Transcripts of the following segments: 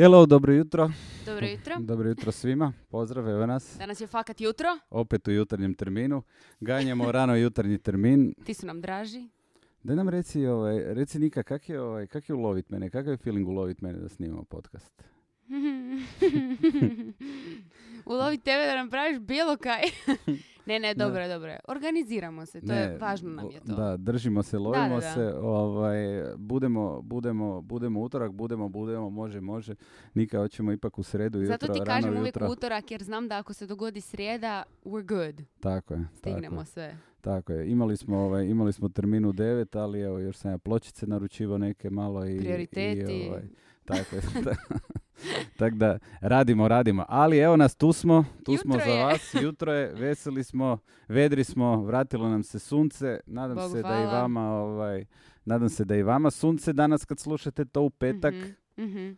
Hello, dobro jutro. Dobro jutro. Dobro jutro svima. Pozdrav, evo nas. Danas je fakat jutro. Opet u jutarnjem terminu. Ganjamo rano jutarnji termin. Ti su nam draži. Daj nam reci, ovaj, reci Nika, kak je, ovaj, kak je ulovit mene? Kakav je feeling ulovit mene da snimamo podcast? Ulovi tebe da nam praviš bilo kaj. ne, ne, dobro, je, dobro. Organiziramo se, to je važno nam je to. Da, držimo se, lovimo Da, da, da. se, ovaj, budemo, budemo, budemo utorak, budemo, budemo, može, može. Nika, hoćemo ipak u sredu jutro, Zato ti kažem uvijek utorak jer znam da ako se dogodi srijeda, we're good. Tako je. Stignemo tako sve. Tako je. Imali smo, ovaj, imali smo termin u devet, ali evo, još sam ja pločice naručivo neke malo i... Prioriteti. I, ovaj, tako je. Tako da, radimo, radimo. Ali evo nas, tu smo, tu smo za je. vas. Jutro je, veseli smo, vedri smo, vratilo nam se sunce. Nadam se da i vama, ovaj, nadam se da i vama sunce danas kad slušate to u petak. Mhm, mhm.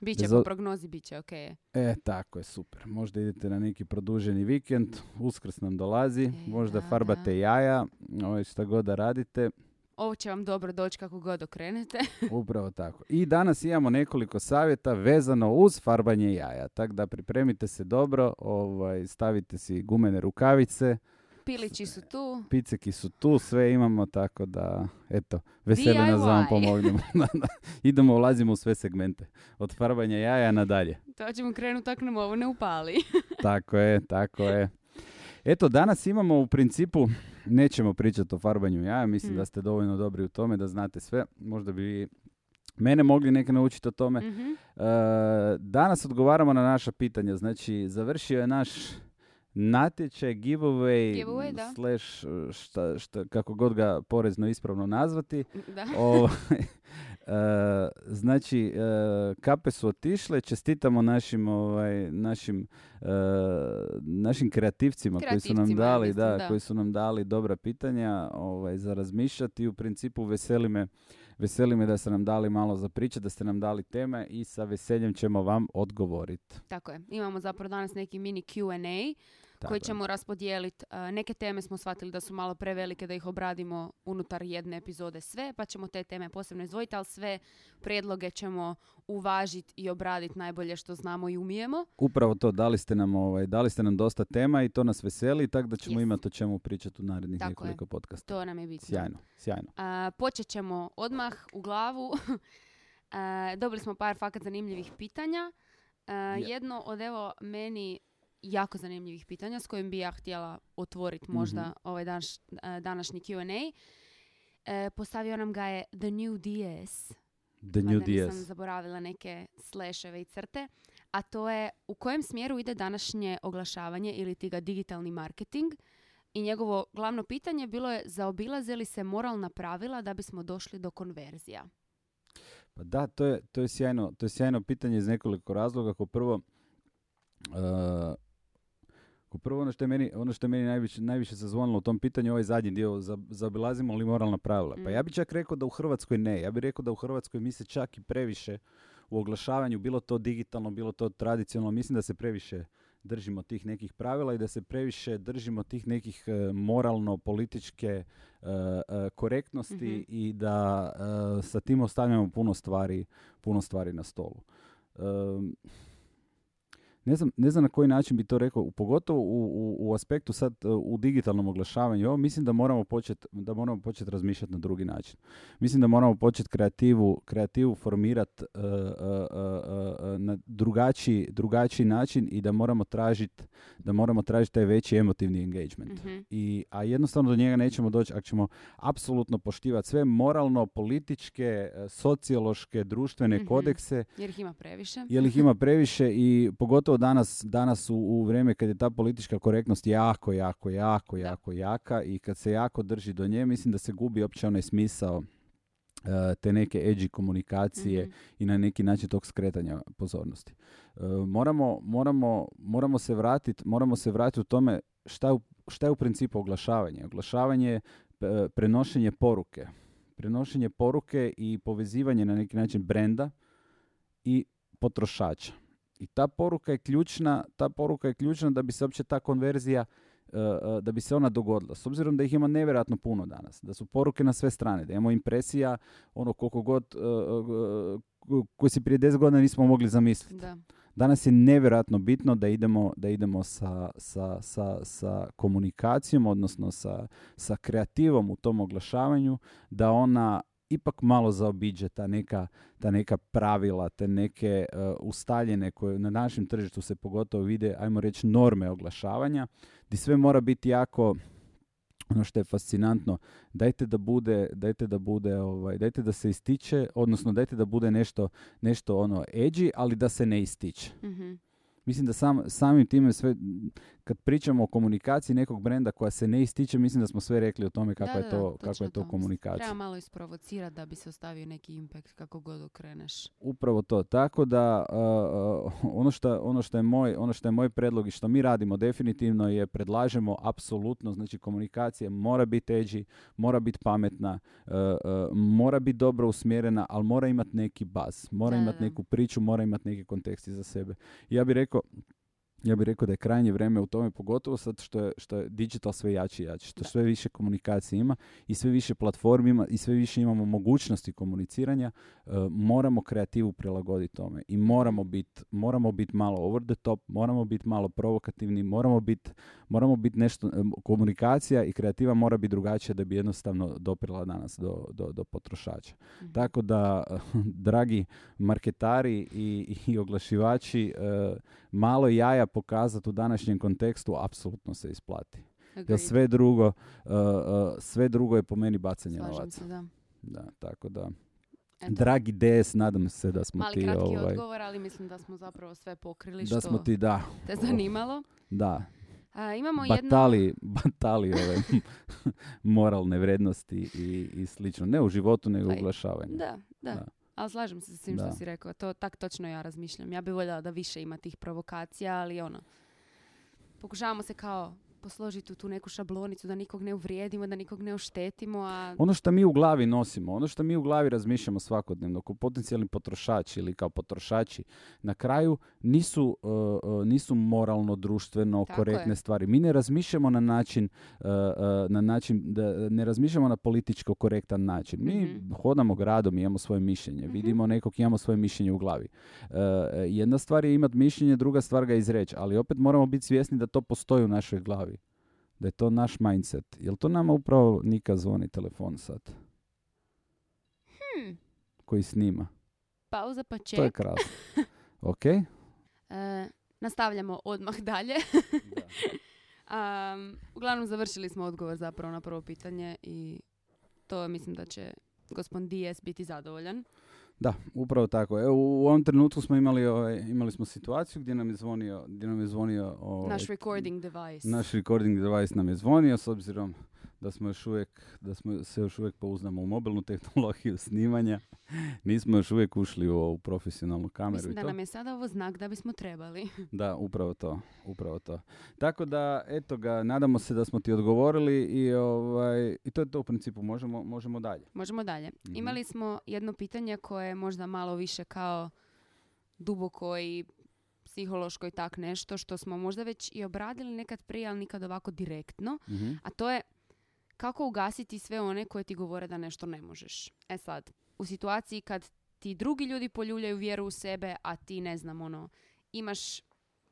Biće Bez po prognozi, bit će ok. E, tako je, super. Možda idete na neki produženi vikend, uskrs nam dolazi, možda E, da, farbate da. jaja, ovaj, šta god da radite. Ovo će vam dobro doći kako god okrenete. Upravo tako. I danas imamo nekoliko savjeta vezano uz farbanje jaja. Tako da pripremite se dobro, ovaj, stavite si gumene rukavice, Pilići su tu. piceki su tu, sve imamo, tako da, eto, veseli nas da vam pomognemo. Idemo, ulazimo u sve segmente. Od farbanja jaja nadalje. To ćemo krenuti tako nam ovo ne upali. Tako je, tako je. Eto, danas imamo u principu, nećemo pričati o farbanju jaja, mislim Mm. da ste dovoljno dobri u tome, da znate sve. Možda bi vi mene mogli neke naučiti o tome. Mhm. E, danas odgovaramo na naša pitanja. Znači, završio je naš natječaj, giveaway, Giveaway, da. slash, e, šta, šta, kako god ga porezno ispravno nazvati. Da. Ovaj, e, znači, e, kape su otišle, čestitamo našim, ovaj, našim, e, našim kreativcima, koji su nam dali, mislim, da, da. koji su nam dali dobra pitanja ovaj, za razmišljati i u principu veseli me Veseli me da ste nam dali malo za pričat, da ste nam dali teme i sa veseljem ćemo vam odgovoriti. Tako je. Imamo zapravo danas neki mini Q&A koji ćemo raspodijeliti. Uh, neke teme smo shvatili da su malo prevelike da ih obradimo unutar jedne epizode sve, pa ćemo te teme posebno izdvojiti, ali sve prijedloge ćemo uvažiti i obraditi najbolje što znamo i umijemo. Upravo to, dali ste nam, ovaj, dali ste nam dosta tema i to nas veseli, tako da ćemo Yes. imati o čemu pričati u narednih Tako je. nekoliko podcasta. To nam je bitno. Sjajno, sjajno. Uh, počet ćemo odmah u glavu. Uh, dobili smo par fakat zanimljivih pitanja. Uh, Jedno od evo meni jako zanimljivih pitanja s kojim bi ja htjela otvoriti možda Mhm. ovaj danas, uh, današnji Q&A. Uh, postavio nam ga je The New DS. The new DS. zaboravila neke sleševe i crte. A to je u kojem smjeru ide današnje oglašavanje ili ti ga digitalni marketing. I njegovo glavno pitanje bilo je zaobilaze li se moralna pravila da bismo došli do konverzija? Pa da, to je, to je, sjajno, to je sjajno pitanje iz nekoliko razloga. Ko prvo, uh, ko prvo ono što je meni, ono što je meni najviše, najviše zazvonilo u tom pitanju, ovaj zadnji dio, za, zaobilazimo li moralna pravila. Pa Mm. ja bi čak rekao da u Hrvatskoj ne. Ja bih rekao da u Hrvatskoj mi se čak i previše u oglašavanju, bilo to digitalno, bilo to tradicionalno, mislim da se previše držimo tih nekih pravila i da se previše držimo tih nekih e, moralno-političke e, e, korektnosti Mhm. i da sa tim ostavljamo puno stvari, puno stvari na stolu. Ne znam, ne znam na koji način bi to rekao, pogotovo u, u, u aspektu sad e, u digitalnom oglašavanju. Ovo mislim da moramo početi da moramo početi razmišljati na drugi način. Mislim da moramo početi kreativu, kreativu formirati na drugačiji, drugačiji način i da moramo tražiti da moramo tražiti taj veći emotivni engagement. Mhm. I, a jednostavno do njega nećemo doći ako ćemo apsolutno poštivati sve moralno, političke, e, sociološke, društvene Mhm. kodekse Jer ih ima previše. jer ih ima previše i pogotovo danas, danas u, u vrijeme kad je ta politička korektnost jako, jako, jako, jako jaka i kad se jako drži do nje, mislim da se gubi uopće onaj smisao e, te neke edgy komunikacije Mhm. i na neki način tog skretanja pozornosti. E, moramo, moramo, moramo se vratiti moramo se vratiti u tome šta u, šta je u principu oglašavanje. Oglašavanje je prenošenje poruke. Prenošenje poruke i povezivanje na neki način brenda i potrošača. I ta poruka je ključna, ta poruka je ključna da bi se uopće ta konverzija e, e, da bi se ona dogodila. S obzirom da ih ima nevjerojatno puno danas, da su poruke na sve strane, da imamo impresija ono koliko god, e, e, koji si prije 10 godina nismo mogli zamisliti. Da. Danas je nevjerojatno bitno da idemo, da idemo sa, sa, sa, sa komunikacijom, odnosno sa, sa kreativom u tom oglašavanju, da ona ipak malo zaobiđe ta neka, ta neka pravila, te neke uh, ustaljene koje na našem tržištu se pogotovo vide, ajmo reći, norme oglašavanja, gdje sve mora biti jako ono što je fascinantno, dajte da bude, dajte da bude, ovaj, dajte da se ističe, odnosno dajte da bude nešto, nešto ono edgy, ali da se ne ističe. Mhm. Mislim da sam, samim time sve, kad pričamo o komunikaciji nekog brenda koja se ne ističe, mislim da smo sve rekli o tome kakva Da, je to, da, točno je to to. komunikacija. Treba malo isprovocirati da bi se ostavio neki impact kako god okreneš. Upravo to. Tako da uh, ono što ono što je moj ono što je moj predlog i što mi radimo definitivno je predlažemo apsolutno znači komunikacija mora biti edgy, mora biti pametna, uh, uh, mora biti dobro usmjerena, ali mora imati neki baz, mora imati neku priču, mora imati neki kontekst iza sebe. Ja bih rekao ja bih rekao da je krajnje vrijeme u tome, pogotovo sad što je, što je digital sve jači i jači, što Da. sve više komunikacije ima i sve više platformi ima i sve više imamo mogućnosti komuniciranja, e, moramo kreativu prilagoditi tome i moramo biti moramo bit malo over the top, moramo biti malo provokativni, moramo biti moramo bit nešto, e, komunikacija i kreativa mora biti drugačija da bi jednostavno doprila danas do, do, do potrošača. Mhm. Tako da, dragi marketari i, i oglašivači, e, malo jaja pokazati u današnjem kontekstu apsolutno se isplati. Jer Agreed. sve drugo, e, e, sve drugo je po meni bacanje Slažem novaca. se, da. Da, tako da. Eto, Dragi DS, nadam se da smo Mali ti kratki ovaj, odgovor, ali mislim da smo zapravo sve pokrili da što smo ti da, te zanimalo. da, A, imamo jedno... batali, batali ove moralne vrednosti i, i slično. Ne u životu, nego u Pa i- oglašavanju. Da, da. Da. Ali slažem se s tim Da. što si rekao. To tak točno ja razmišljam. Ja bih voljela da više ima tih provokacija, ali ono, pokušavamo se kao posložiti u tu neku šablonicu da nikog ne uvrijedimo, da nikog ne oštetimo, a Ono što mi u glavi nosimo, ono što mi u glavi razmišljamo svakodnevno kao potencijalni potrošači ili kao potrošači, na kraju nisu, uh, nisu moralno, društveno Tako korektne je. stvari. Mi ne razmišljamo na način, uh, uh, na način da ne razmišljamo na političko korektan način. Mi Mhm. hodamo gradom, imamo svoje mišljenje, Mhm. vidimo nekog, imamo svoje mišljenje u glavi. Uh, jedna stvar je imati mišljenje, druga stvar ga izreći, ali opet moramo biti svjesni da to postoji u našoj glavi. Da je to naš mindset. Jel to nama upravo Nika zvoni telefon sad? hmm, Koji snima. pauza pa To je ček. krasno. ok? E, nastavljamo odmah dalje. Am, uglavnom završili smo odgovor zapravo na prvo pitanje i to mislim da će gospodin Dijes biti zadovoljan. Da, upravo tako. Evo, u ovom trenutku smo imali, ovaj, imali smo situaciju gdje nam je zvonio, gdje nam je zvonio ovaj, Naš recording device. naš recording device nam je zvonio s obzirom da smo još uvijek, da smo se još uvijek pouzdamo u mobilnu tehnologiju snimanja. Nismo još uvijek ušli u ovu profesionalnu kameru Mislim i da to. nam je sada ovo znak da bismo trebali. Da, upravo to, upravo to. Tako da, eto ga, nadamo se da smo ti odgovorili i, ovaj, i to je to u principu, možemo, možemo dalje. Možemo dalje. Mhm. Imali smo jedno pitanje koje je možda malo više kao duboko i psihološko i tak nešto što smo možda već i obradili nekad prije, ali nikad ovako direktno. Mhm. A to je kako ugasiti sve one koje ti govore da nešto ne možeš. E sad, u situaciji kad ti drugi ljudi poljuljaju vjeru u sebe, a ti ne znam, ono, imaš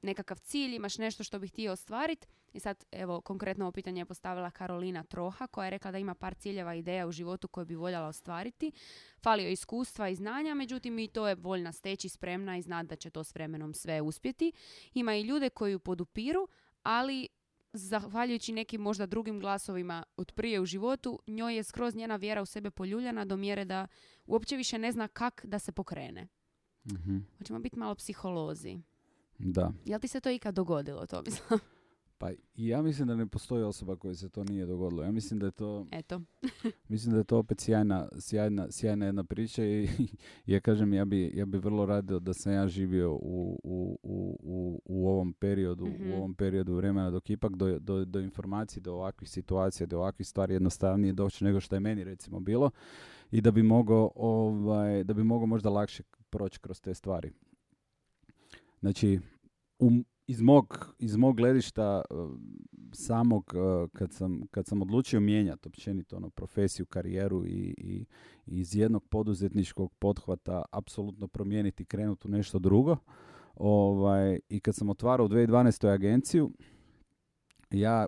nekakav cilj, imaš nešto što bih htio ostvariti. I sad, evo, konkretno ovo pitanje je postavila Karolina Troha, koja je rekla da ima par ciljeva ideja u životu koje bi voljela ostvariti. Fali joj iskustva i znanja, međutim i to je voljna steći, spremna i znat da će to s vremenom sve uspjeti. Ima i ljude koji ju podupiru, ali zahvaljujući nekim možda drugim glasovima od prije u životu, njoj je skroz njena vjera u sebe poljuljana do mjere da uopće više ne zna kak da se pokrene. Mhm. Hoćemo biti malo psiholozi. Da. Jel ti se to ikad dogodilo, to mislim? Pa ja mislim da ne postoji osoba kojoj se to nije dogodilo. Ja mislim da je to, Eto. mislim da je to opet sjajna, sjajna, sjajna jedna priča i ja kažem ja bi, ja bi vrlo radio da sam ja živio u, u, u, u, ovom periodu, Mhm. u ovom periodu vremena dok ipak do, do, do informacije, do ovakvih situacija, do ovakvih stvari jednostavnije doći nego što je meni recimo bilo i da bi mogao ovaj, da bi mogao možda lakše proći kroz te stvari. Znači, u, iz mog, iz mog gledišta e, samog e, kad sam, kad sam odlučio mijenjati općenito ono, profesiju, karijeru i, i, iz jednog poduzetničkog pothvata apsolutno promijeniti i krenuti u nešto drugo. Ovaj, I kad sam otvarao u 2012. agenciju, ja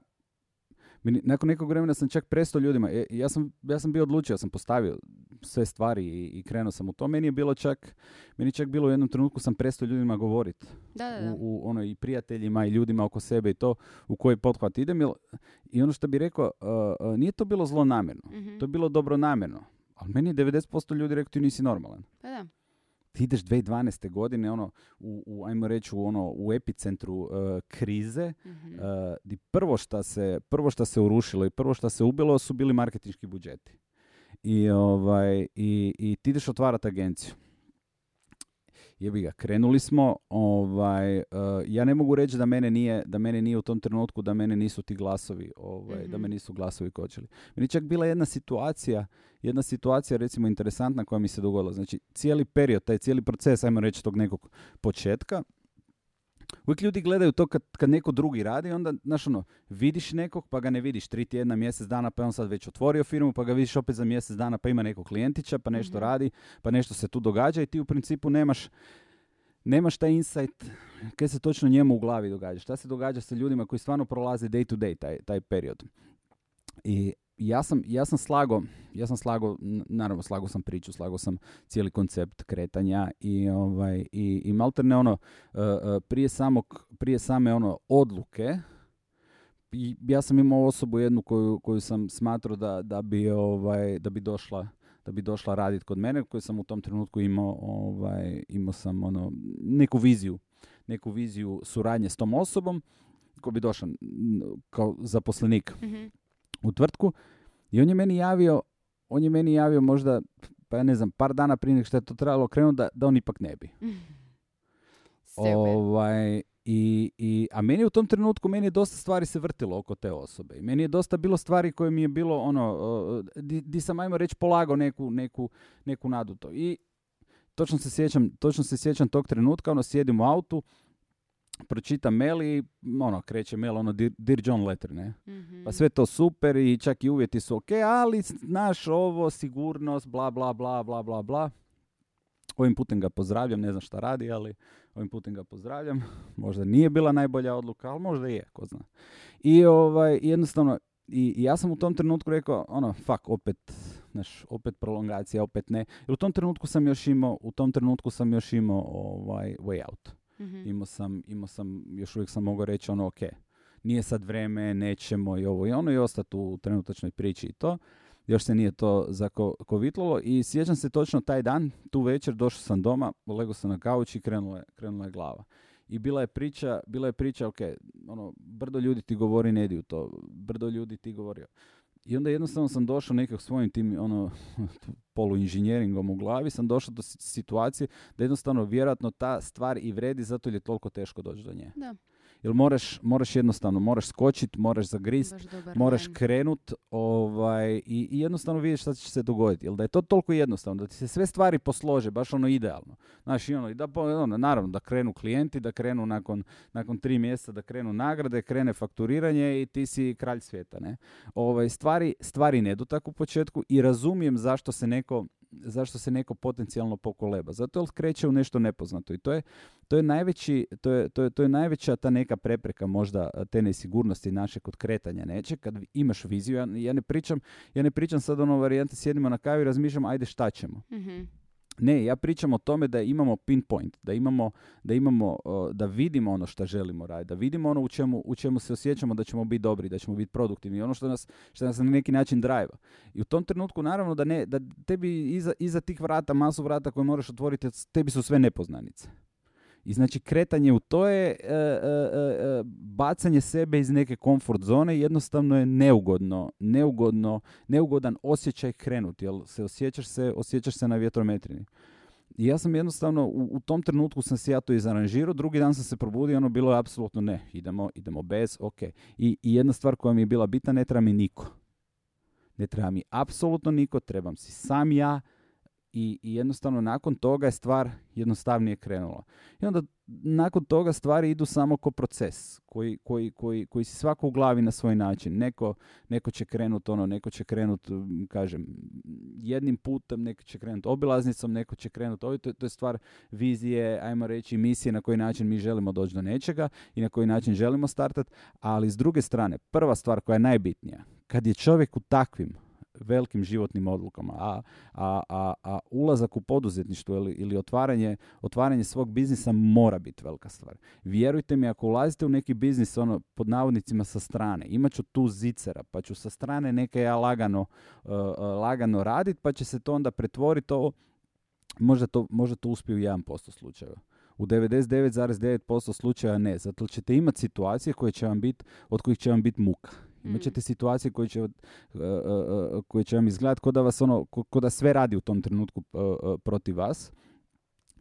nakon nekog vremena sam čak prestao ljudima. E, ja sam, ja sam bio odlučio, ja sam postavio sve stvari i, i krenuo sam u to. Meni je bilo čak, meni čak bilo u jednom trenutku sam prestao ljudima govoriti. Da, da, da. U, u, ono, i prijateljima i ljudima oko sebe i to u koji pothvat idem. I ono što bi rekao, uh, uh, nije to bilo zlonamjerno. mm To je bilo dobro namjerno. Ali meni je 90% ljudi rekao ti nisi normalan. Da, da ti ideš 2012. godine ono u, u ajmo reći u ono u epicentru uh, krize mm di prvo šta se prvo šta se urušilo i prvo šta se ubilo su bili marketinški budžeti. I ovaj i, i ti ideš otvarati agenciju jebi ga, krenuli smo, ovaj, uh, ja ne mogu reći da mene nije, da mene nije u tom trenutku, da mene nisu ti glasovi, ovaj, da me mhm. nisu glasovi kočili. Meni čak bila jedna situacija, jedna situacija recimo interesantna koja mi se dogodila. Znači, cijeli period, taj cijeli proces, ajmo reći tog nekog početka, Uvijek ljudi gledaju to kad, kad neko drugi radi, onda, znaš ono, vidiš nekog, pa ga ne vidiš tri tjedna, mjesec dana, pa je on sad već otvorio firmu, pa ga vidiš opet za mjesec dana, pa ima nekog klijentića, pa nešto mhm. radi, pa nešto se tu događa i ti u principu nemaš, nemaš taj insight kaj se točno njemu u glavi događa. Šta se događa sa ljudima koji stvarno prolaze day to day taj, taj period. I ja sam, ja sam slago, ja sam slago, naravno slago sam priču, slago sam cijeli koncept kretanja i ovaj i, i malterne ono e, e, prije samog prije same ono odluke ja sam imao osobu jednu koju, koju sam smatrao da, da bi ovaj da bi došla da bi došla raditi kod mene koju sam u tom trenutku imao ovaj imao sam ono neku viziju neku viziju suradnje s tom osobom ko bi došla kao zaposlenik. Mm u tvrtku i on je meni javio, on je meni javio možda, pa ja ne znam, par dana prije nego što je to trebalo krenuti, da, da on ipak ne bi. ovaj, i, i, a meni u tom trenutku, meni je dosta stvari se vrtilo oko te osobe. I meni je dosta bilo stvari koje mi je bilo, ono, di, di sam, ajmo reći, polagao neku, neku, neku nadu to. I točno se sjećam, točno se sjećam tog trenutka, ono, sjedim u autu, pročitam mail i ono, kreće mail, ono, Dear John letter, ne? mm Pa sve to super i čak i uvjeti su ok, ali znaš ovo, sigurnost, bla, bla, bla, bla, bla, bla. Ovim putem ga pozdravljam, ne znam šta radi, ali ovim putem ga pozdravljam. Možda nije bila najbolja odluka, ali možda je, ko zna. I ovaj, jednostavno, i, i ja sam u tom trenutku rekao, ono, fuck, opet, znaš, opet prolongacija, opet ne. I u tom trenutku sam još imao, u tom trenutku sam još imao ovaj, way out. Mm-hmm. Imao, sam, imao sam, još uvijek sam mogao reći ono, ok, nije sad vreme, nećemo i ovo i ono i ostati u trenutačnoj priči i to. Još se nije to zakovitlilo i sjećam se točno taj dan, tu večer, došao sam doma, lego sam na kauč i krenula je, krenula je glava. I bila je priča, bila je priča, ok, ono, brdo ljudi ti govori ne u to, brdo ljudi ti govori. I onda jednostavno sam došao nekak svojim tim ono, poluinženjeringom u glavi, sam došao do situacije da jednostavno vjerojatno ta stvar i vredi zato je toliko teško doći do nje. Da. Jer moraš, moraš jednostavno, moraš skočit, moraš zagrist, moraš krenut ovaj, i, i jednostavno vidiš šta će se dogoditi. Jer da je to toliko jednostavno, da ti se sve stvari poslože, baš ono idealno. Znaš, i ono, i da, ono, naravno, da krenu klijenti, da krenu nakon, nakon tri mjeseca, da krenu nagrade, krene fakturiranje i ti si kralj svijeta. Ne? Ovaj, stvari, stvari ne idu tako u početku i razumijem zašto se neko zašto se neko potencijalno pokoleba. Zato jer kreće u nešto nepoznato i to je, to je, najveći, to je, to je, to je najveća ta neka prepreka možda te nesigurnosti naše kod kretanja neće, kad imaš viziju, ja, ja ne pričam, ja ne pričam sad ono varijante, sjedimo na kavi i razmišljamo, ajde šta ćemo. mm ne, ja pričam o tome da imamo pinpoint, da imamo, da imamo, da vidimo ono što želimo raditi, da vidimo ono u čemu, u čemu se osjećamo da ćemo biti dobri, da ćemo biti produktivni, ono što nas, što nas na neki način drajva. I u tom trenutku naravno da ne, da tebi iza, iza tih vrata, masu vrata koje moraš otvoriti, tebi su sve nepoznanice. I znači kretanje u to je e, e, e, bacanje sebe iz neke komfort zone jednostavno je neugodno, neugodno, neugodan osjećaj krenuti, jer se osjećaš se, osjećaš se na vjetrometrini. I ja sam jednostavno, u, u tom trenutku sam se ja to izaranžirao, drugi dan sam se probudio, ono bilo je apsolutno ne, idemo, idemo bez, ok. I, I jedna stvar koja mi je bila bitna, ne treba mi niko. Ne treba mi apsolutno niko, trebam si sam ja, i, i jednostavno nakon toga je stvar jednostavnije krenula. I onda nakon toga stvari idu samo ko proces koji, koji, koji, koji si svako u glavi na svoj način. Neko, neko će krenut ono, neko će krenut, kažem, jednim putem, neko će krenut obilaznicom, neko će krenut, ovo to, to je stvar vizije, ajmo reći, misije na koji način mi želimo doći do nečega i na koji način želimo startati, ali s druge strane, prva stvar koja je najbitnija, kad je čovjek u takvim velikim životnim odlukama, a, a, a, a ulazak u poduzetništvo ili, ili otvaranje, otvaranje svog biznisa mora biti velika stvar. Vjerujte mi, ako ulazite u neki biznis ono, pod navodnicima sa strane, imat ću tu zicera, pa ću sa strane neke ja lagano, uh, uh lagano raditi, pa će se to onda pretvoriti ovo, možda to, možda to uspije u 1% slučajeva. U 99,9% slučaja ne, zato ćete imati situacije koje će vam biti, od kojih će vam biti muka Imat ćete mm. situacije koje će, uh, uh, koje će vam izgledati kao da vas ono, ko, da sve radi u tom trenutku protiv vas.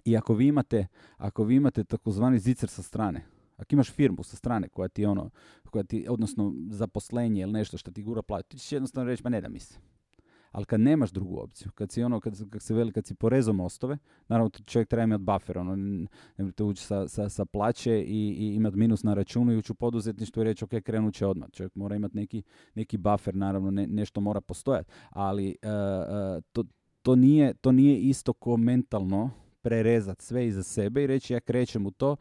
I ako vi imate, ako vi imate takozvani zicer sa strane, ako imaš firmu sa strane koja ti ono, koja ti, odnosno zaposlenje ili nešto što ti gura plati, ti ćeš jednostavno reći, ma ne da mi se. Ali kad nemaš drugu opciju, kad si ono, kad, kad se veli, kad si porezao mostove, naravno čovjek treba imati buffer, ono, ne te ući sa, sa, sa plaće i, i imati minus na računu i ući u poduzetništvo i reći ok, krenut će odmah. Čovjek mora imati neki, neki buffer, naravno ne, nešto mora postojati, ali uh, to, to, nije, to nije isto ko mentalno prerezati sve iza sebe i reći ja krećem u to,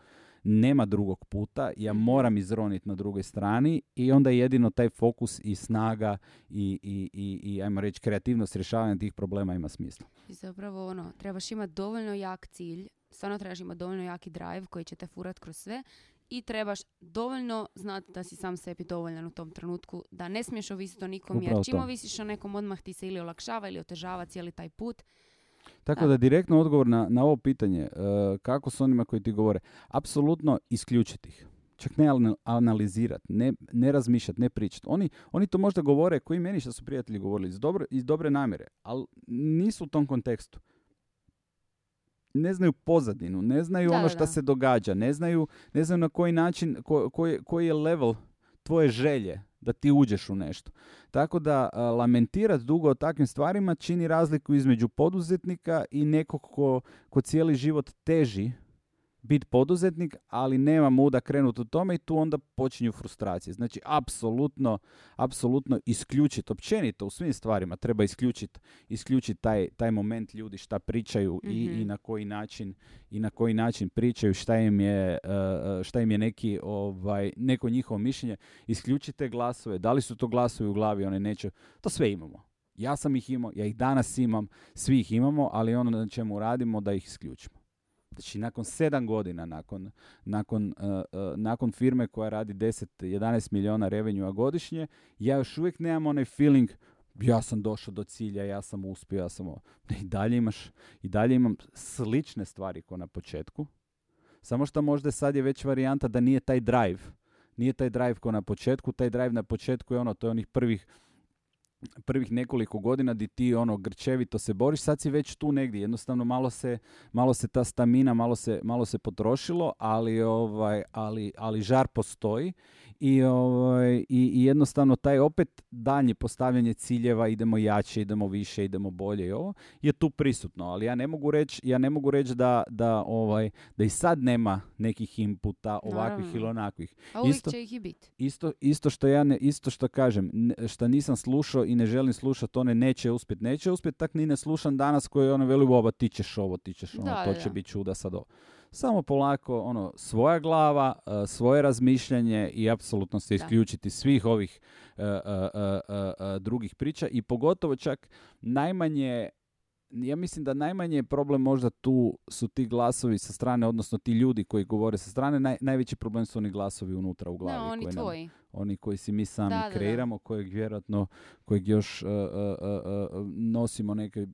nema drugog puta, ja mhm. moram izroniti na drugoj strani i onda jedino taj fokus i snaga i, i, i, i ajmo reći kreativnost rješavanja tih problema ima smisla. I zapravo ono, trebaš imati dovoljno jak cilj, stvarno trebaš imati dovoljno jaki drive koji će te furat kroz sve i trebaš dovoljno znati da si sam sebi dovoljan u tom trenutku, da ne smiješ ovisiti o nikom, jer čim ovisiš o nekom odmah ti se ili olakšava ili otežava cijeli taj put. Tako da, direktno odgovor na, na ovo pitanje, uh, kako s onima koji ti govore, apsolutno isključiti ih. Čak ne analizirati, ne, ne razmišljati, ne pričati. Oni, oni to možda govore, koji meni što su prijatelji govorili, iz, dobro, iz dobre namjere, ali nisu u tom kontekstu. Ne znaju pozadinu, ne znaju ono što se događa, ne znaju, ne znaju na koji način, ko, koji, koji je level tvoje želje da ti uđeš u nešto. Tako da lamentirati dugo o takvim stvarima čini razliku između poduzetnika i nekog ko, ko cijeli život teži biti poduzetnik, ali nema muda krenuti u tome i tu onda počinju frustracije. Znači, apsolutno, apsolutno isključiti, općenito u svim stvarima treba isključiti isključit taj, taj moment ljudi šta pričaju i, i, mhm. na koji način i na koji način pričaju, šta im je, uh, šta im je neki, ovaj, neko njihovo mišljenje. Isključite glasove, da li su to glasovi u glavi, one neće, to sve imamo. Ja sam ih imao, ja ih danas imam, svi ih imamo, ali ono na čemu radimo da ih isključimo. Znači, nakon sedam godina, nakon, nakon, uh, uh, nakon firme koja radi 10-11 milijuna revenjua godišnje, ja još uvijek nemam onaj feeling ja sam došao do cilja, ja sam uspio, ja sam... I dalje imaš, i dalje imam slične stvari kao na početku. Samo što možda sad je već varijanta da nije taj drive. Nije taj drive kao na početku. Taj drive na početku je ono, to je onih prvih prvih nekoliko godina di ti ono grčevito se boriš, sad si već tu negdje, jednostavno malo se, malo se ta stamina, malo se, malo se potrošilo, ali, ovaj, ali, ali žar postoji i, ovaj, i, i jednostavno taj opet danje postavljanje ciljeva, idemo jače, idemo više, idemo bolje i ovo, je tu prisutno, ali ja ne mogu reći ja ne mogu reći da, da, ovaj, da i sad nema nekih inputa ovakvih ili onakvih. A uvijek isto, će ih i biti. Isto, isto što ja ne, isto što kažem, što nisam slušao i ne želim slušati, one neće uspjeti, neće uspjeti, tak ni ne slušam danas koji ono veli, ovo ti ćeš ovo, ti ćeš ono, to će biti čuda sad ovo. Samo polako ono svoja glava, e, svoje razmišljanje i apsolutno se isključiti svih ovih uh, uh, drugih priča i pogotovo čak najmanje ja mislim da najmanje problem možda tu su ti glasovi sa strane, odnosno ti ljudi koji govore sa strane, naj, najveći problem su oni glasovi unutra u glavi. No, oni tvoji. oni koji si mi sami kreiramo, kojeg vjerojatno, kojeg još nosimo neke,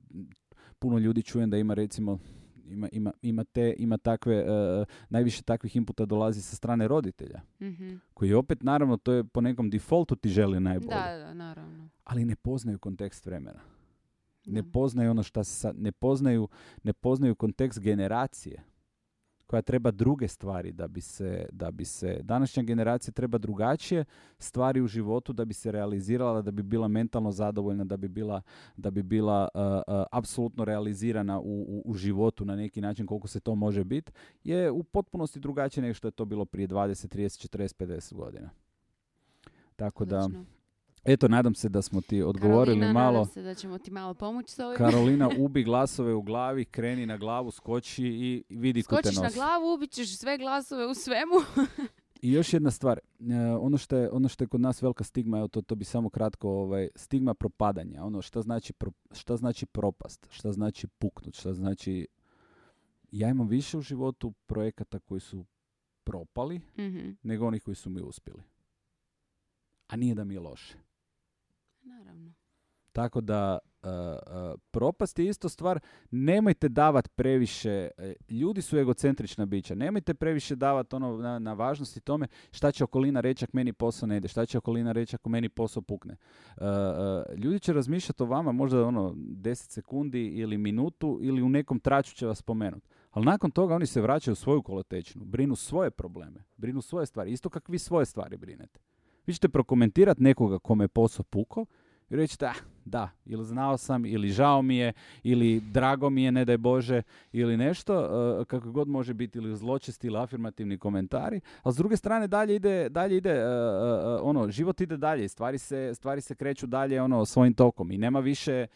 puno ljudi čujem da ima recimo ima, ima, ima, te, ima takve, uh, najviše takvih inputa dolazi sa strane roditelja. Mm-hmm. Koji opet, naravno, to je po nekom defaultu ti želi najbolje. Da, da, naravno. Ali ne poznaju kontekst vremena. Ne poznaju ono šta se sad, ne poznaju, ne poznaju kontekst generacije koja treba druge stvari da bi se, da bi se današnja generacija treba drugačije stvari u životu da bi se realizirala, da bi bila mentalno zadovoljna, da bi bila, da bi bila uh, uh, apsolutno realizirana u, u, u, životu na neki način koliko se to može biti, je u potpunosti drugačije nego što je to bilo prije 20, 30, 40, 50 godina. Tako da, Eto, nadam se da smo ti odgovorili Karolina, malo. Nadam se da ćemo ti malo pomoći s ovim. Karolina, ubi glasove u glavi, kreni na glavu, skoči i vidi Skočiš ko te nosi. na glavu, ubit ćeš sve glasove u svemu. I još jedna stvar, e, ono što je, ono što je kod nas velika stigma, evo to, to bi samo kratko, ovaj, stigma propadanja, ono šta znači, pro, šta znači propast, šta znači puknut, šta znači, ja imam više u životu projekata koji su propali, mm nego onih koji su mi uspjeli. A nije da mi je loše. Naravno. Tako da uh, uh, propast je isto stvar, nemojte davati previše, e, ljudi su egocentrična bića, nemojte previše davati ono na, na važnosti tome šta će okolina reći ako meni posao ne ide, šta će okolina reći ako meni posao pukne. Uh, ljudi će razmišljati o vama možda ono 10 sekundi ili minutu ili u nekom traču će vas spomenuti. Ali nakon toga oni se vraćaju u svoju kolotečnu, brinu svoje probleme, brinu svoje stvari, isto kako vi svoje stvari brinete. Vi ćete prokomentirati nekoga kome je posao puko i reći ah, da, ili znao sam, ili žao mi je, ili drago mi je, ne daj Bože, ili nešto, uh, kako god može biti, ili zločesti ili afirmativni komentari, a s druge strane dalje ide, dalje ide, uh, uh, ono, život ide dalje, stvari se, stvari se kreću dalje, ono, svojim tokom i nema više,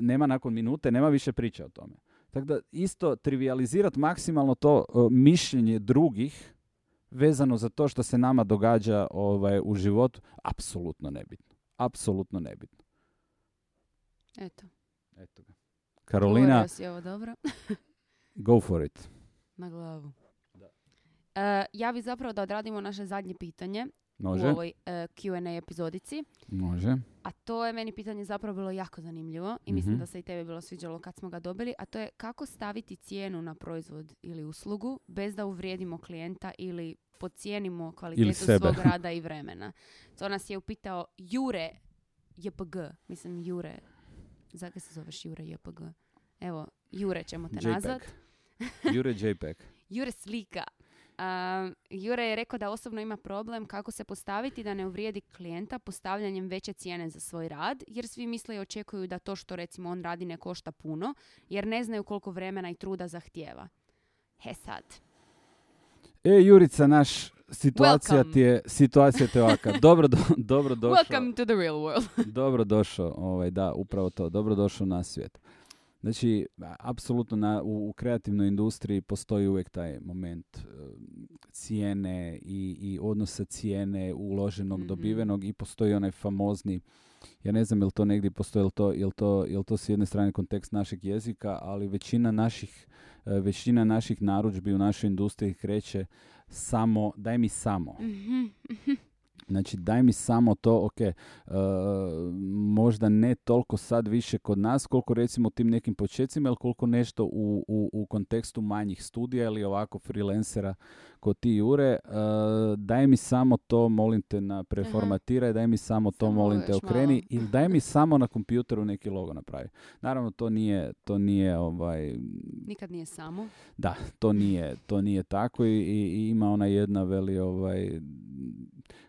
nema nakon minute, nema više priče o tome. Tako da isto trivializirati maksimalno to mišljenje drugih vezano za to što se nama događa ovaj, u životu, apsolutno nebitno. Apsolutno nebitno. Eto. Eto ga. Karolina, ovo dobro. go for it. Na glavu. Da. Uh, ja bih zapravo da odradimo naše zadnje pitanje Može. u ovoj uh, Q&A epizodici. Može. A to je meni pitanje zapravo bilo jako zanimljivo i mislim mhm. da se i tebi bilo sviđalo kad smo ga dobili, a to je kako staviti cijenu na proizvod ili uslugu bez da uvrijedimo klijenta ili podcijenimo kvalitetu svog rada i vremena. To nas je upitao Jure JPG, mislim Jure, zakaj se zoveš Jure JPG? Evo, Jure ćemo te nazvat. Jure JPEG. Jure slika. Uh, Jure je rekao da osobno ima problem kako se postaviti da ne uvrijedi klijenta postavljanjem veće cijene za svoj rad, jer svi misle i očekuju da to što recimo on radi ne košta puno, jer ne znaju koliko vremena i truda zahtijeva. He sad. E, Jurica, naš situacija ti je, situacija te ovaka. Dobro, do, dobro došao. Welcome to the real world. dobro došao, ovaj, da, upravo to. Dobro došao na svijet. Znači, apsolutno na, u, u, kreativnoj industriji postoji uvijek taj moment uh, cijene i, i odnosa cijene uloženog, mm dobivenog i postoji onaj famozni, ja ne znam je li to negdje postoji, je li to, je li to, je li to s jedne strane kontekst našeg jezika, ali većina naših, uh, većina naših narudžbi u našoj industriji kreće samo, daj mi samo. Mhm, mhm. Znači, daj mi samo to, ok, uh, možda ne toliko sad više kod nas, koliko recimo tim nekim početcima, ili koliko nešto u, u, u kontekstu manjih studija ili ovako freelancera kod ti Jure, uh, daj mi samo to, molim te na preformatiraj, daj mi samo to, molim te okreni i ili daj mi samo na kompjuteru neki logo napravi. Naravno, to nije, to nije ovaj... Nikad nije samo. Da, to nije, to nije tako i, i ima ona jedna veli ovaj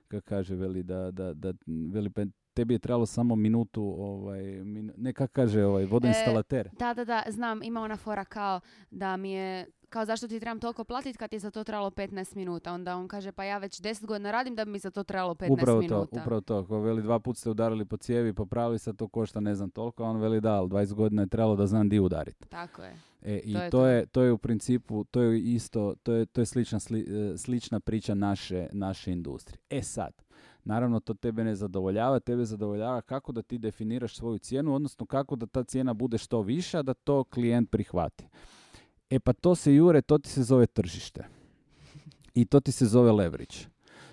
kako kaže, veli da, da, da veli tebi je trebalo samo minutu, ovaj, min, ne kaže, ovaj, vodoinstalater. E, da, da, da, znam, ima ona fora kao da mi je, kao zašto ti trebam toliko platiti kad ti je za to trebalo 15 minuta. Onda on kaže, pa ja već 10 godina radim da bi mi za to trebalo 15 upravo minuta. To, upravo to, ko veli dva puta ste udarili po cijevi, popravili sad to košta ne znam toliko, a on veli da, ali 20 godina je trebalo da znam di udariti. Tako je. E, I to je, to, je, to je u principu, to je isto, to je, to je slična, e, slična priča naše, naše industrije. E sad, naravno to tebe ne zadovoljava, tebe zadovoljava kako da ti definiraš svoju cijenu, odnosno kako da ta cijena bude što viša, da to klijent prihvati. E pa to se jure, to ti se zove tržište. I to ti se zove leverage.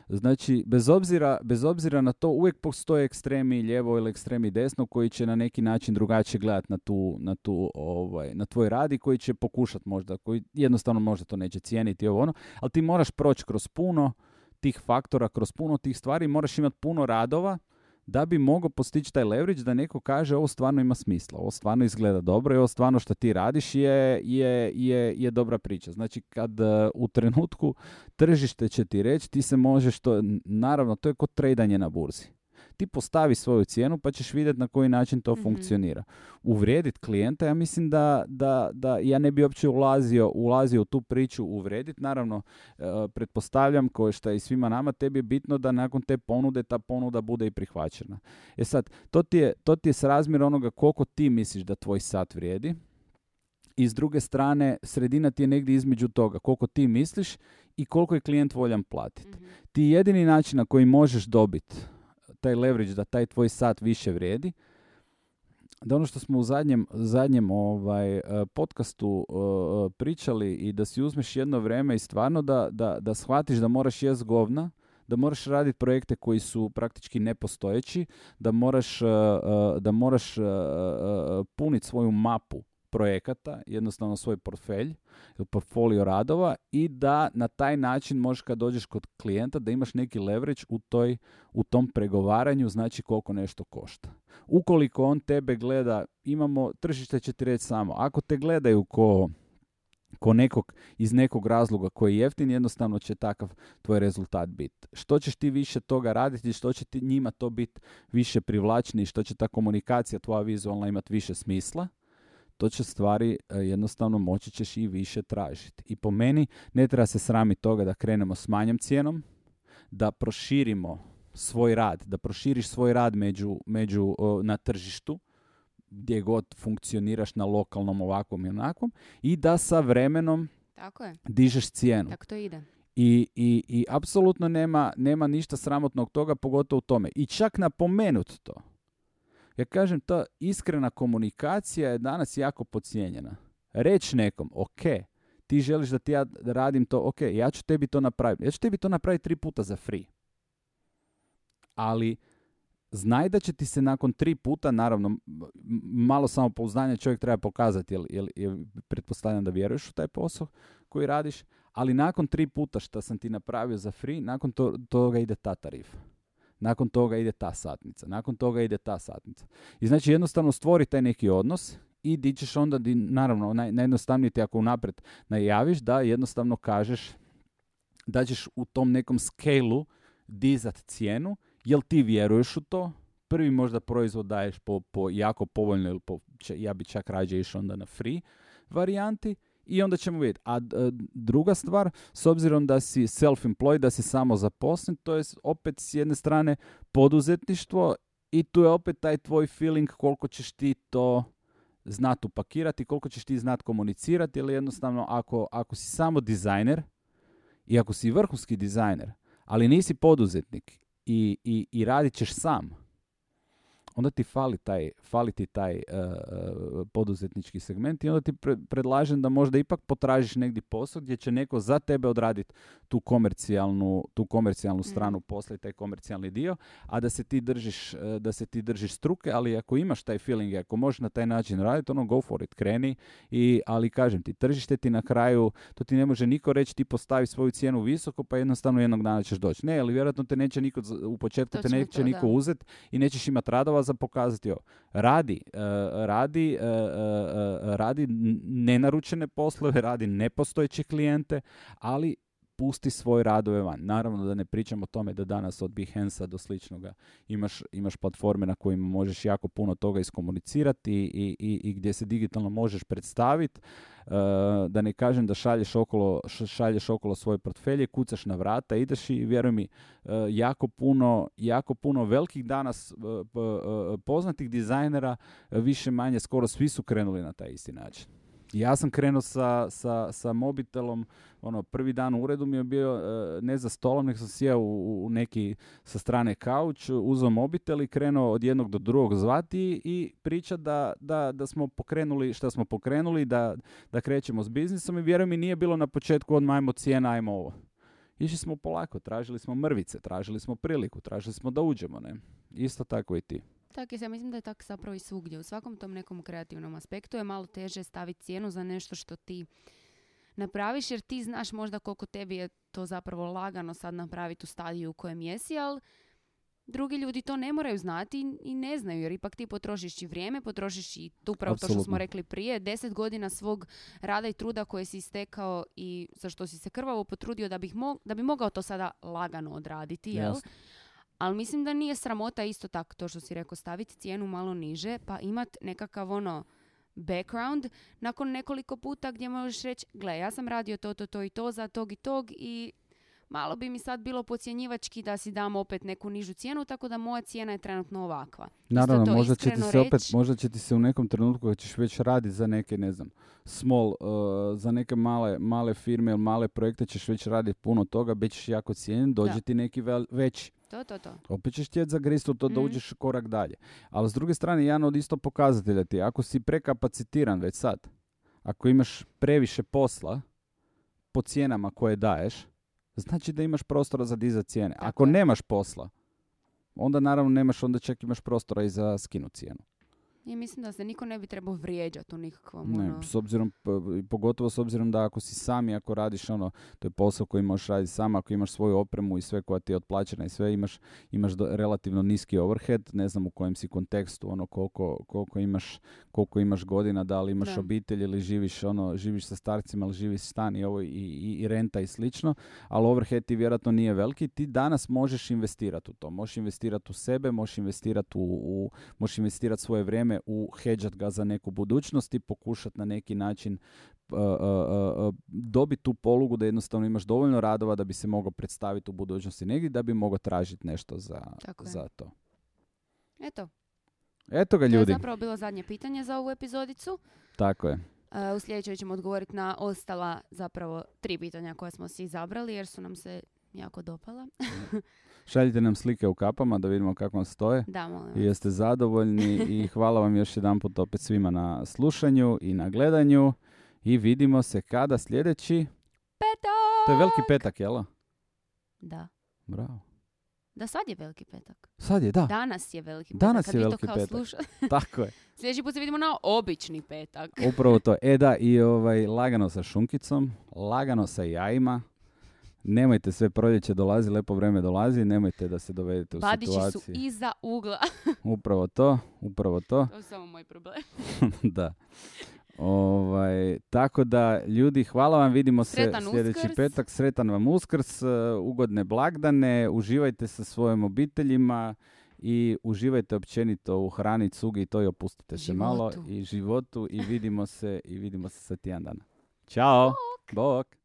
Znači, bez obzira, bez obzira na to, uvijek postoje ekstremi lijevo ili ekstremi desno koji će na neki način drugačije gledati na, tu, na, tu, ovaj, na tvoj rad i koji će pokušati možda, koji jednostavno možda to neće cijeniti ovo ono, ali ti moraš proći kroz puno tih faktora, kroz puno tih stvari, moraš imati puno radova da bi mogao postići taj leverage da neko kaže ovo stvarno ima smisla, ovo stvarno izgleda dobro i ovo stvarno što ti radiš je, je, je, je dobra priča. Znači kad uh, u trenutku tržište će ti reći ti se možeš to, naravno to je kod tradanje na burzi ti postavi svoju cijenu pa ćeš vidjeti na koji način to mm funkcionira. Uvrijedit klijenta, ja mislim da, da, da ja ne bi uopće ulazio, ulazio u tu priču uvrijedit. Naravno, e, pretpostavljam, kao što je i svima nama, tebi je bitno da nakon te ponude ta ponuda bude i prihvaćena. E sad, to ti je, to ti je srazmjer onoga koliko ti misliš da tvoj sat vrijedi, i s druge strane sredina ti je negdje između toga koliko ti misliš i koliko je klijent voljan platiti. mm Ti jedini način na koji možeš dobiti taj leverage, da taj tvoj sat više vrijedi, da ono što smo u zadnjem, zadnjem ovaj, e, podcastu uh, pričali i da si uzmeš jedno vrijeme i stvarno da, da, da shvatiš da moraš jest govna, da moraš raditi projekte koji su praktički nepostojeći, da moraš, da moraš puniti svoju mapu projekata, jednostavno svoj portfelj ili portfolio radova i da na taj način možeš kad dođeš kod klijenta da imaš neki leverage u, toj, u tom pregovaranju, znači koliko nešto košta. Ukoliko on tebe gleda, imamo, tržište će ti reći samo, ako te gledaju ko ko nekog iz nekog razloga koji je jeftin, jednostavno će takav tvoj rezultat biti. Što ćeš ti više toga raditi, što će ti njima to biti više privlačniji, što će ta komunikacija tvoja vizualna imati više smisla, to će stvari e, jednostavno moći ćeš i više tražiti. I po meni ne treba se sramiti toga da krenemo s manjom cijenom, da proširimo svoj rad, da proširiš svoj rad među, među, na tržištu, gdje god funkcioniraš na lokalnom ovakvom i onakvom i da sa vremenom Tako je. dižeš cijenu. Tako to ide. I, i, i apsolutno nema, nema ništa sramotnog toga, pogotovo u tome. I čak napomenut to. Ja kažem, ta iskrena komunikacija je danas jako podcijenjena. Reći nekom, ok, ti želiš da ti ja radim to, ok, ja ću tebi to napraviti. Ja ću tebi to napraviti tri puta za free. Ali znaj da će ti se nakon tri puta, naravno, malo samopouzdanja čovjek treba pokazati, jer, jer, jer pretpostavljam da vjeruješ u taj posao koji radiš, ali nakon tri puta što sam ti napravio za free, nakon to, toga ide ta tarifa nakon toga ide ta satnica, nakon toga ide ta satnica. I znači jednostavno stvori taj neki odnos i di ćeš onda, di, naravno, naj, najjednostavnije ti ako unaprijed najaviš da jednostavno kažeš da ćeš u tom nekom scale dizat cijenu, jel ti vjeruješ u to, prvi možda proizvod daješ po, po jako povoljno ili po, ja bi čak rađe išao onda na free varijanti i onda ćemo vidjeti. A druga stvar, s obzirom da si self-employed, da si samo zaposlen, to je opet s jedne strane poduzetništvo i tu je opet taj tvoj feeling koliko ćeš ti to znati upakirati, koliko ćeš ti znati komunicirati, ili jednostavno ako, ako si samo dizajner i ako si vrhunski dizajner, ali nisi poduzetnik i, i, i radit ćeš sam, onda ti fali, taj, fali ti taj uh, poduzetnički segment i onda ti predlažem da možda ipak potražiš negdje posao gdje će neko za tebe odraditi tu komercijalnu, tu komercijalnu mm. stranu mm. posla i taj komercijalni dio, a da se ti držiš, e, da se ti držiš struke, ali ako imaš taj feeling, ako možeš na taj način raditi, ono go for it, kreni, i, ali kažem ti, tržište ti na kraju, to ti ne može niko reći, ti postavi svoju cijenu visoko, pa jednostavno jednog dana ćeš doći. Ne, ali vjerojatno te neće niko, u početku te neće to, niko uzeti i nećeš imati radova za pokazati ovo. Radi, uh, radi, uh, uh, radi nenaručene poslove, radi nepostojeće klijente, ali pusti svoje radove van. Naravno da ne pričam o tome da danas od Behance do sličnoga imaš, imaš platforme na kojima možeš jako puno toga iskomunicirati i, i, i gdje se digitalno možeš predstaviti. Uh, da ne kažem da šalješ okolo, šalješ okolo svoje portfelje, kucaš na vrata, ideš i vjeruj mi, uh, jako puno, jako puno velikih danas uh, poznatih dizajnera, više manje skoro svi su krenuli na taj isti način. Ja sam krenuo sa, sa, sa mobitelom, ono, prvi dan u uredu mi je bio e, ne za stolom, nek sam sjeo u, u, neki sa strane kauč, uzeo mobitel i krenuo od jednog do drugog zvati i priča da, da, da smo pokrenuli šta smo pokrenuli, da, da krećemo s biznisom i vjerujem mi nije bilo na početku od majmo cijena, ajmo ovo. Išli smo polako, tražili smo mrvice, tražili smo priliku, tražili smo da uđemo, ne? Isto tako i ti. Tako ja mislim da je tako zapravo i svugdje. U svakom tom nekom kreativnom aspektu je malo teže staviti cijenu za nešto što ti napraviš, jer ti znaš možda koliko tebi je to zapravo lagano sad napraviti u stadiju u kojem jesi, ali drugi ljudi to ne moraju znati i ne znaju, jer ipak ti potrošiš i vrijeme, potrošiš i tu upravo to što smo rekli prije, deset godina svog rada i truda koje si stekao i za što si se krvavo potrudio da, bih da bi mogao to sada lagano odraditi, jel? Ali mislim da nije sramota isto tako to što si rekao, staviti cijenu malo niže, pa imat nekakav ono background nakon nekoliko puta gdje možeš reći, gle, ja sam radio to, to, to i to za tog i tog i malo bi mi sad bilo podcjenjivački da si dam opet neku nižu cijenu, tako da moja cijena je trenutno ovakva. Naravno, možda će, ti se opet, možda će ti se u nekom trenutku kad ćeš već raditi za neke, ne znam, small, uh, za neke male, male firme ili male projekte ćeš već raditi puno toga, bit ćeš jako cijenjen, dođe ti neki vel, veći. To, to, to. Opet ćeš htjeti zagristi to da mm. uđeš korak dalje. Ali s druge strane, jedan od isto pokazatelja ti, ako si prekapacitiran već sad, ako imaš previše posla po cijenama koje daješ, znači da imaš prostora za dizat cijene. Ako nemaš posla, onda naravno nemaš, onda čak imaš prostora i za skinu cijenu. I mislim da se niko ne bi trebao vrijeđati u nikakvom... Ne, ono... s obzirom, pogotovo s obzirom da ako si sam i ako radiš ono, to je posao koji možeš raditi sam, ako imaš svoju opremu i sve koja ti je otplaćena i sve, imaš, imaš do, relativno niski overhead, ne znam u kojem si kontekstu, ono koliko, koliko, imaš, koliko imaš godina, da li imaš obitelj ili živiš, ono, živiš sa starcima ili živiš stan i, ovo, i, i, i renta i slično, ali overhead ti vjerojatno nije veliki, ti danas možeš investirati u to, možeš investirati u sebe, možeš investirati u, u možeš investirati svoje vrijeme u hedžat ga za neku budućnost i pokušati na neki način uh, uh, uh, dobiti tu polugu da jednostavno imaš dovoljno radova da bi se mogao predstaviti u budućnosti negdje da bi mogao tražiti nešto za, za to. Eto. Eto ga ljudi. To je zapravo bilo zadnje pitanje za ovu epizodicu. Tako je. u sljedećoj ćemo odgovoriti na ostala zapravo tri pitanja koja smo si izabrali jer su nam se jako dopala. Šaljite nam slike u kapama da vidimo kako vam stoje. Da, molim I jeste zadovoljni i hvala vam još jedan put opet svima na slušanju i na gledanju. I vidimo se kada sljedeći... Petak! To je veliki petak, jel? Da. Bravo. Da, sad je veliki petak. Sad je, da. Danas je veliki petak. Danas je veliki petak. Tako je. Sljedeći put se vidimo na obični petak. Upravo to. E da, i ovaj, lagano sa šunkicom, lagano sa jajima, Nemojte sve proljeće dolazi, lepo vreme dolazi, nemojte da se dovedete u Badići situaciju. su iza ugla. upravo to, upravo to. To je samo moj problem. da. Ovaj, tako da, ljudi, hvala vam, vidimo se sljedeći petak. Sretan vam uskrs, uh, ugodne blagdane, uživajte sa svojim obiteljima i uživajte općenito u hrani, cugi i to i opustite se malo i životu i vidimo se i vidimo se sa tjedan dana. Ćao! Bok! Bok.